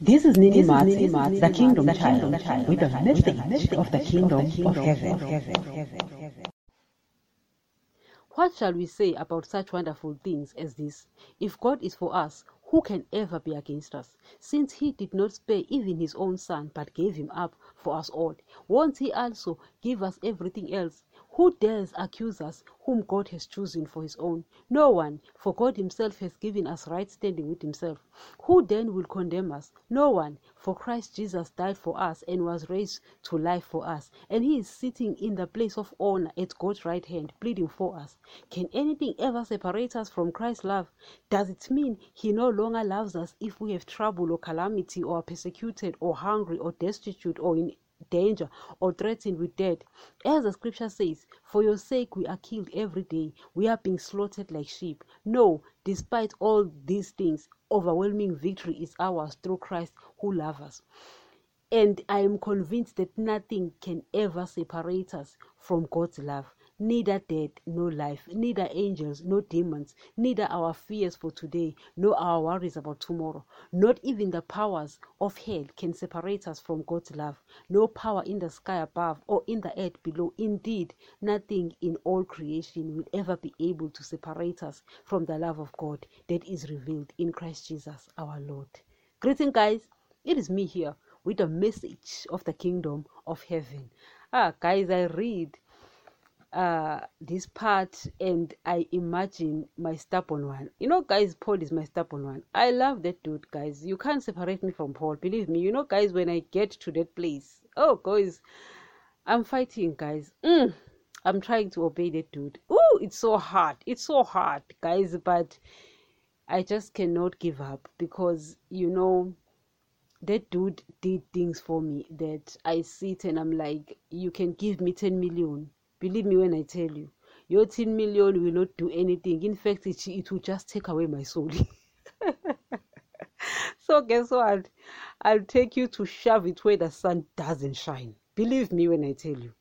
This is Nini Mats, the Kingdom Child, with the message of the Kingdom of Heaven. What shall we say about such wonderful things as this? If God is for us, who can ever be against us? Since he did not spare even his own son, but gave him up for us all, won't he also give us everything else? Who dares accuse us whom God has chosen for his own? No one, for God himself has given us right standing with himself. Who then will condemn us? No one, for Christ Jesus died for us and was raised to life for us, and he is sitting in the place of honor at God's right hand, pleading for us. Can anything ever separate us from Christ's love? Does it mean he no longer loves us if we have trouble or calamity or are persecuted or hungry or destitute or in danger or threatened with death. As the scripture says, For your sake we are killed every day, we are being slaughtered like sheep. No, despite all these things, overwhelming victory is ours through Christ who loves us. And I am convinced that nothing can ever separate us from God's love neither death nor life, neither angels nor demons, neither our fears for today nor our worries about tomorrow. Not even the powers of hell can separate us from God's love. No power in the sky above or in the earth below. Indeed, nothing in all creation will ever be able to separate us from the love of God that is revealed in Christ Jesus our Lord. Greeting, guys. It is me here with a message of the kingdom of heaven. Ah, guys, I read uh this part and i imagine my stubborn one. You know guys paul is my stubborn one. I love that dude guys. You can't separate me from paul believe me. You know guys when i get to that place oh guys i'm fighting guys. Mm, i'm trying to obey that dude. Oh it's so hard. It's so hard guys but i just cannot give up because you know that dude did things for me that i sit and i'm like you can give me 10 million Believe me when I tell you, your 10 million will not do anything. In fact, it, it will just take away my soul. so, guess what? I'll take you to shove it where the sun doesn't shine. Believe me when I tell you.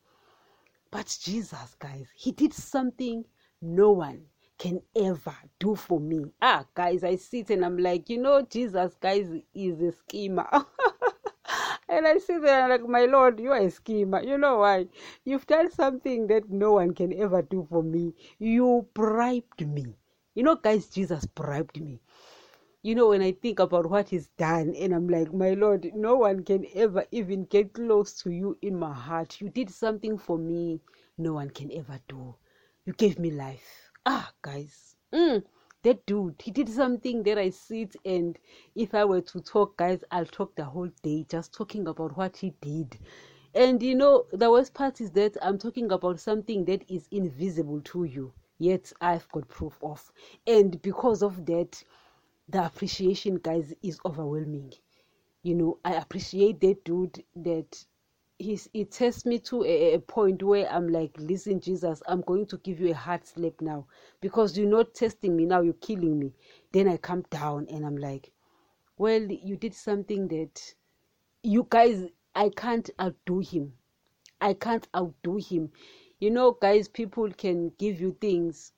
But Jesus, guys, He did something no one can ever do for me. Ah, guys, I sit and I'm like, you know, Jesus, guys, is a schemer. And I sit there like, my Lord, you are a schemer. You know why? You've done something that no one can ever do for me. You bribed me. You know, guys, Jesus bribed me. You know, when I think about what he's done, and I'm like, my Lord, no one can ever even get close to you in my heart. You did something for me no one can ever do. You gave me life. Ah, guys. Mm that dude he did something that i sit and if i were to talk guys i'll talk the whole day just talking about what he did. And you know the worst part is that i'm talking about something that is invisible to you yet i've got proof of. And because of that the appreciation guys is overwhelming. You know i appreciate that dude that he's it takes me to a, a, point where I'm like, listen, Jesus, I'm going to give you a hard slap now because you're not testing me now, you're killing me. Then I come down and I'm like, well, you did something that you guys, I can't outdo him. I can't outdo him. You know, guys, people can give you things,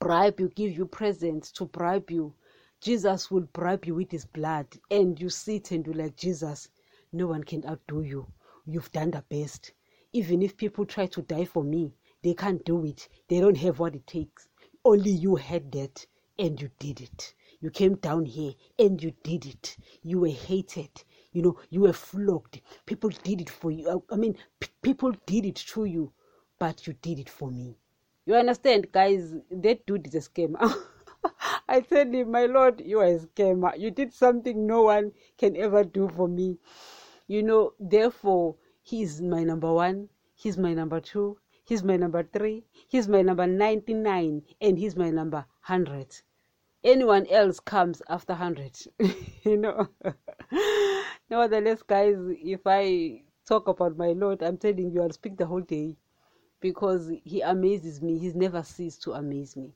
bribe you, give you presents to bribe you. Jesus will bribe you with his blood, and you sit and you're like, Jesus, no one can outdo you you've done the best. Even if people try to die for me, they can't do it. They don't have what it takes. Only you had that and you did it. You came down here and you did it. You were hated. You know, you were flogged. People did it for you. I mean, p- people did it to you, but you did it for me. You understand, guys? That dude is a scammer. I said my lord, you are a scammer. You did something no one can ever do for me you know therefore he's my number one he's my number two he's my number three he's my number 99 and he's my number 100 anyone else comes after 100 you know. Nevertheless guys if i talk about my lord i'm telling you i'll speak the whole day because he amazes me. He's never ceased to amaze me.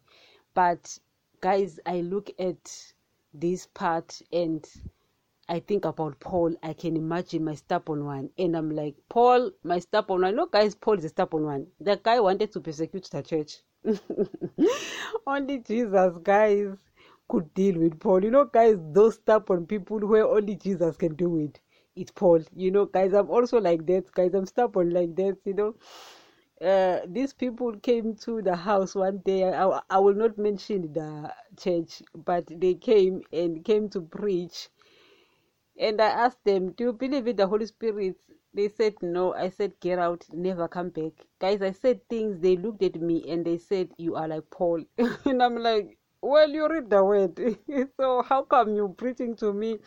But guys i look at this part and I think about Paul, I can imagine my stubborn one. And I'm like, Paul, my stubborn one. No, guys, Paul is a stubborn one. The guy wanted to persecute the church. only Jesus, guys, could deal with Paul. You know, guys, those stubborn people where only Jesus can do it. It's Paul. You know, guys, I'm also like that. Guys, I'm stubborn like that, you know. Uh, these people came to the house one day. I, I will not mention the church, but they came and came to preach and I asked them, Do you believe in the Holy Spirit? They said no. I said, Get out, never come back. Guys, I said things, they looked at me and they said, You are like Paul. and I'm like, Well, you read the word. so how come you're preaching to me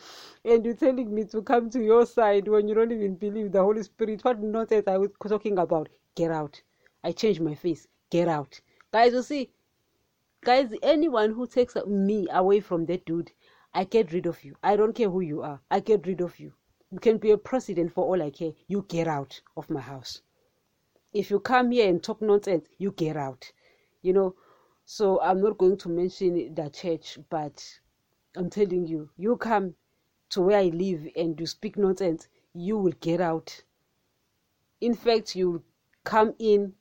and you're telling me to come to your side when you don't even believe the Holy Spirit? What nonsense I was talking about? Get out. I changed my face. Get out. Guys, you see, guys, anyone who takes me away from that dude, I get rid of you. I don't care who you are. I get rid of you. You can be a president for all I care. You get out of my house. If you come here and talk nonsense, you get out. You know, so I'm not going to mention the church, but I'm telling you, you come to where I live and you speak nonsense, you will get out. In fact, you'll come in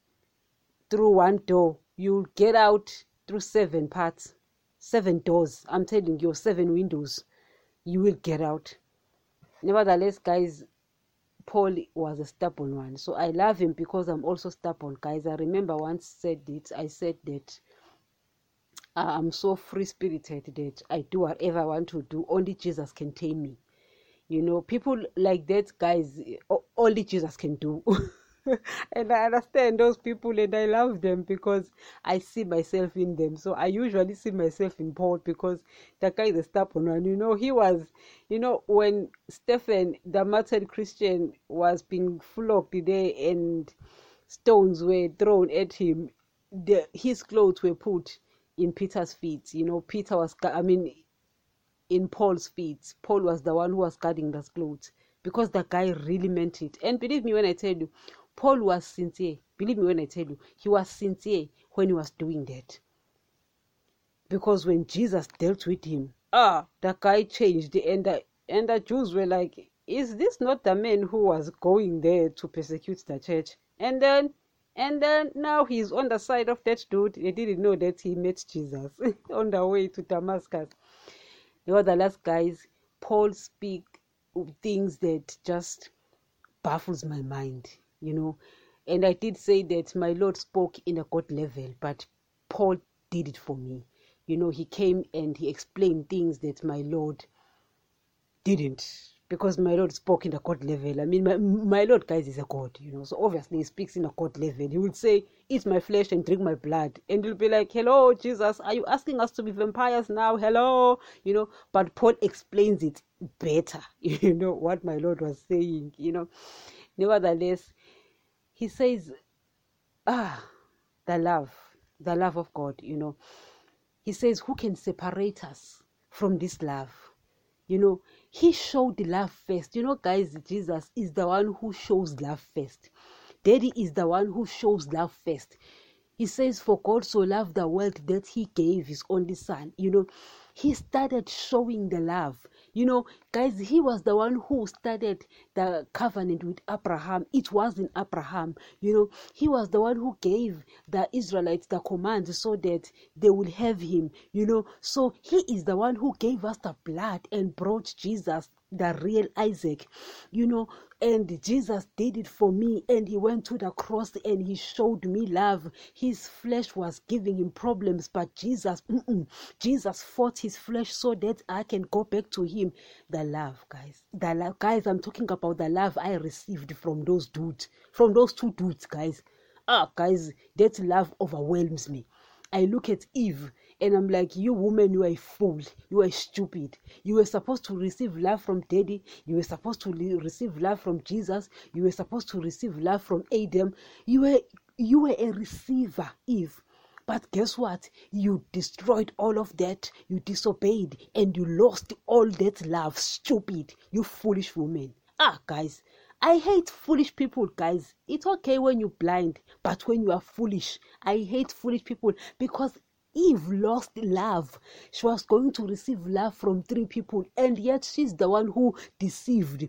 through one door, you'll get out through seven parts seven doors. I'm telling you, seven windows. You will get out. Nevertheless, guys, Paul was a stubborn one. So I love him because I'm also stubborn, guys. I remember once said it. I said that I'm so free spirited that I do whatever I want to do. Only Jesus can tame me. You know, people like that, guys, only Jesus can do. and I understand those people and I love them because I see myself in them. So I usually see myself in Paul because that guy is a stubborn one. You know, he was, you know, when Stephen, the martyred Christian, was being flogged there and stones were thrown at him, the, his clothes were put in Peter's feet. You know, Peter was, I mean, in Paul's feet. Paul was the one who was guarding those clothes because the guy really meant it. And believe me when I tell you, Paul was sincere. Believe me when I tell you, he was sincere when he was doing that. Because when Jesus dealt with him, ah, the guy changed, and the, and the Jews were like, "Is this not the man who was going there to persecute the church?" And then, and then now he's on the side of that dude. They didn't know that he met Jesus on the way to Damascus. You know, the last guys, Paul speak things that just baffles my mind you know. And I did say that my Lord spoke in a God level, but Paul did it for me. You know, he came and he explained things that my Lord didn't because my Lord spoke in a God level. I mean, my, my Lord, guys, is a God, you know. So obviously, he speaks in a God level. He would say, Eat my flesh and drink my blood. And you'll be like, Hello, Jesus, are you asking us to be vampires now? Hello, you know. But Paul explains it better, you know, what my Lord was saying, you know. Nevertheless, he says, ah, the love, the love of God, you know. He says, who can separate us from this love? You know, he showed the love first. You know, guys, Jesus is the one who shows love first. Daddy is the one who shows love first. He says, For God so loved the world that he gave his only son. You know, he started showing the love. You know, guys, he was the one who started the covenant with Abraham. It wasn't Abraham. You know, he was the one who gave the Israelites the command so that they will have him. You know, so he is the one who gave us the blood and brought Jesus the real Isaac, you know, and Jesus did it for me, and He went to the cross and He showed me love. His flesh was giving him problems, but Jesus, Jesus fought His flesh so that I can go back to Him. The love, guys, the love, guys. I'm talking about the love I received from those dudes, from those two dudes, guys. Ah, guys, that love overwhelms me. I look at Eve and I'm like, you woman, you are a fool. You are stupid. You were supposed to receive love from daddy. You were supposed to receive love from Jesus. You were supposed to receive love from Adam. You were you were a receiver, Eve. But guess what? You destroyed all of that. You disobeyed and you lost all that love. Stupid. You foolish woman. Ah, guys, I hate foolish people, guys. It's okay when you're blind, but when you are foolish, I hate foolish people because Eve lost love. She was going to receive love from three people, and yet she's the one who deceived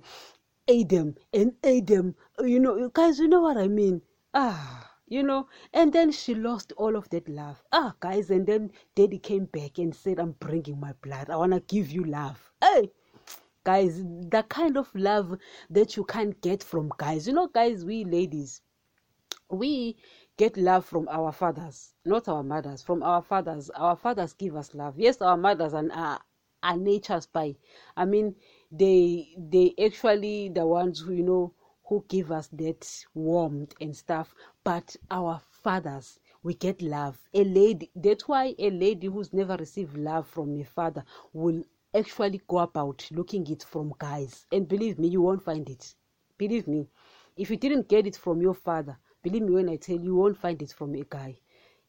Adam and Adam. You know, guys, you know what I mean? Ah you know and then she lost all of that love ah guys and then daddy came back and said i'm bringing my blood i want to give you love hey guys the kind of love that you can't get from guys you know guys we ladies we get love from our fathers not our mothers from our fathers. Our fathers give us love. Yes our mothers and uh, our, our nature spy. I mean they they actually the ones who you know who give us that warmth and stuff. But our fathers we get love. A lady that's why a lady who's never received love from a father will actually go about looking it from guys. And believe me you won't find it. Believe me if you didn't get it from your father believe me when i tell you you won't find it from a guy.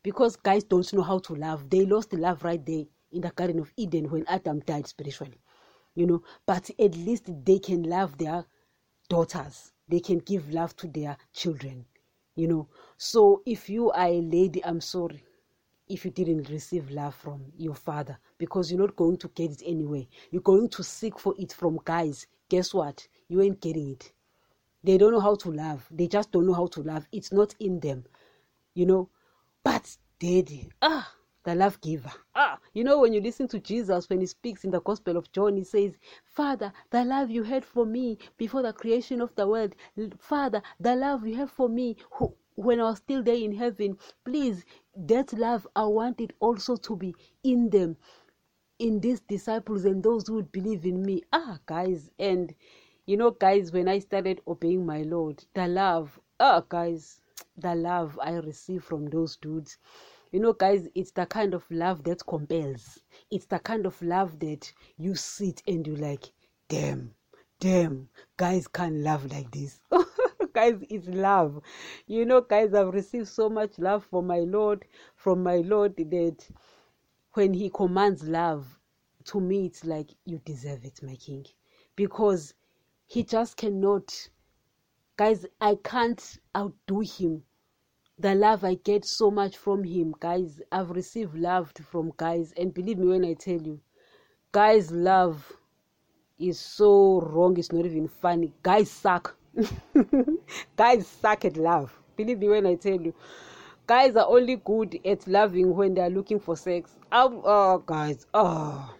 Because guys don't know how to love. They lost love right there in the garden of eden when adam died spiritually you know. But at least they can love their daughters. They can give love to their children you know. So if you are a lady i'm sorry if you didn't receive love from your father. Because you're not going to get it anyway you're going to seek for it from guys. Guess what? You ain't getting it they don't know how to love they just don't know how to love it's not in them you know. But daddy ah. The love giver. Ah, you know, when you listen to Jesus, when he speaks in the Gospel of John, he says, Father, the love you had for me before the creation of the world, Father, the love you have for me who, when I was still there in heaven, please, that love, I want it also to be in them, in these disciples and those who would believe in me. Ah, guys, and you know, guys, when I started obeying my Lord, the love, ah, guys, the love I received from those dudes. You know guys it's the kind of love that compels. It's the kind of love that you sit and you like damn damn guys can't love like this. Guys it's love. You know guys i've received so much love from my lord from my lord that when he commands love to me it's like you deserve it my king. Because he just cannot guys i can't outdo him the love I get so much from him, guys. I've received love from guys, and believe me when I tell you, guys' love is so wrong. It's not even funny. Guys suck. guys suck at love. Believe me when I tell you, guys are only good at loving when they are looking for sex. Oh, oh guys, oh,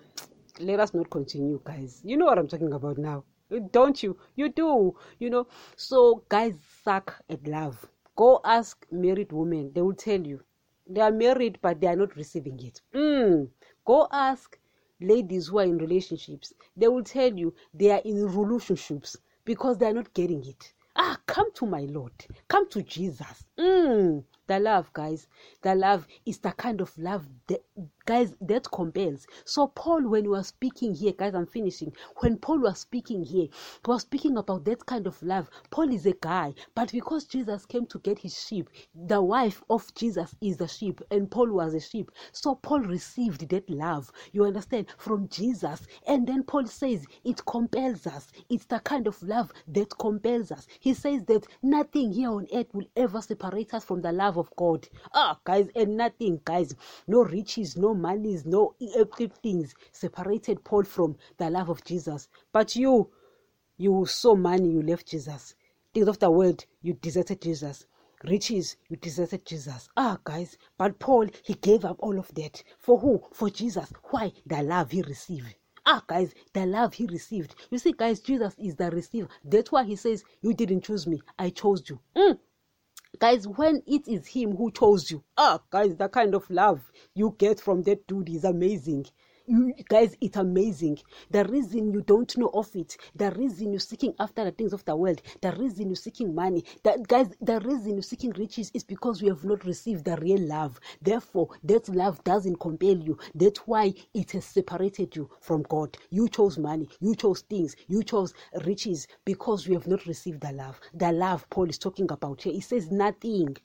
let us not continue, guys. You know what I'm talking about now, don't you? You do, you know. So guys suck at love Go ask married women, they will tell you. They are married, but they are not receiving it. Mm. Go ask ladies who are in relationships, they will tell you they are in relationships because they are not getting it. Ah, come to my Lord. Come to Jesus. Mm, the love, guys. The love is the kind of love that, guys, that compels. So, Paul, when he was speaking here, guys, I'm finishing. When Paul was speaking here, he was speaking about that kind of love. Paul is a guy, but because Jesus came to get his sheep, the wife of Jesus is the sheep, and Paul was a sheep. So, Paul received that love, you understand, from Jesus. And then Paul says it compels us. It's the kind of love that compels us. He says that nothing here on earth will ever separate us from the love of God. Ah, guys, and nothing, guys, no riches, no monies, no earthly things separated Paul from the love of Jesus. But you, you saw money, you left Jesus. Things of the world, you deserted Jesus riches, you deserted Jesus. Ah, guys, but Paul, he gave up all of that. For who? For Jesus. Why? The love he received. Ah, guys, the love he received. You see, guys, Jesus is the receiver. That's why he says, You didn't choose me, I chose you. Mm. Guys, when it is him who chose you, ah, guys, the kind of love you get from that dude is amazing you guys it's amazing. The reason you don't know of it the reason you're seeking after the things of the world the reason you're seeking money that guys the reason you're seeking riches is because you have not received the real love. Therefore that love doesn't compel you. That's why it has separated you from god. You chose money. You chose things. You chose riches because you have not received the love. The love paul is talking about here. He says nothing.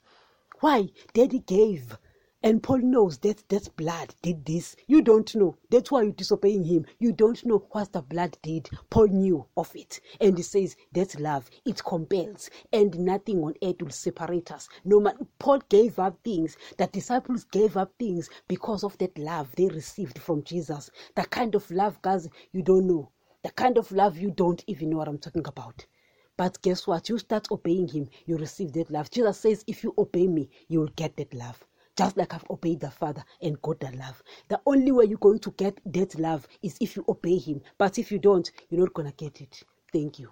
Why? Daddy gave And Paul knows that that blood did this. You don't know. That's why you're disobeying him. You don't know what the blood did. Paul knew of it. And he says, That's love. It compels. And nothing on earth will separate us. No man Paul gave up things. The disciples gave up things because of that love they received from Jesus. The kind of love, guys, you don't know. The kind of love you don't even know what I'm talking about. But guess what? You start obeying him, you receive that love. Jesus says, If you obey me, you will get that love just like I've obeyed the Father and got the love. The only way you're going to get that love is if you obey Him. But if you don't, you're not going to get it. Thank you.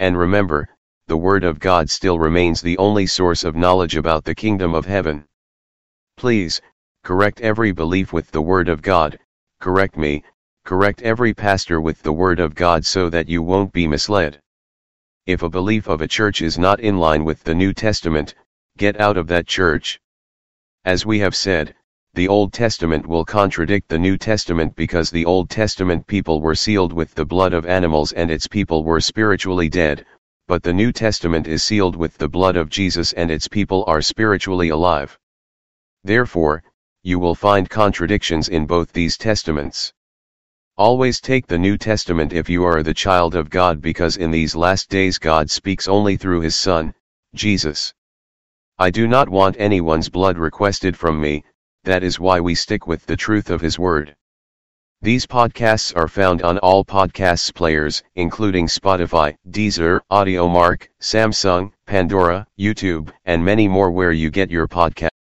And remember, the Word of God still remains the only source of knowledge about the kingdom of heaven. Please, correct every belief with the Word of God, correct me, correct every pastor with the Word of God so that you won't be misled. If a belief of a church is not in line with the New Testament, get out of that church. As we have said, the Old Testament will contradict the New Testament because the Old Testament people were sealed with the blood of animals and its people were spiritually dead, but the New Testament is sealed with the blood of Jesus and its people are spiritually alive. Therefore, you will find contradictions in both these testaments. Always take the New Testament if you are the child of God because in these last days God speaks only through his Son, Jesus. I do not want anyone's blood requested from me, that is why we stick with the truth of His Word. These podcasts are found on all podcasts players, including Spotify, Deezer, Audiomack, Samsung, Pandora, YouTube, and many more where you get your podcast.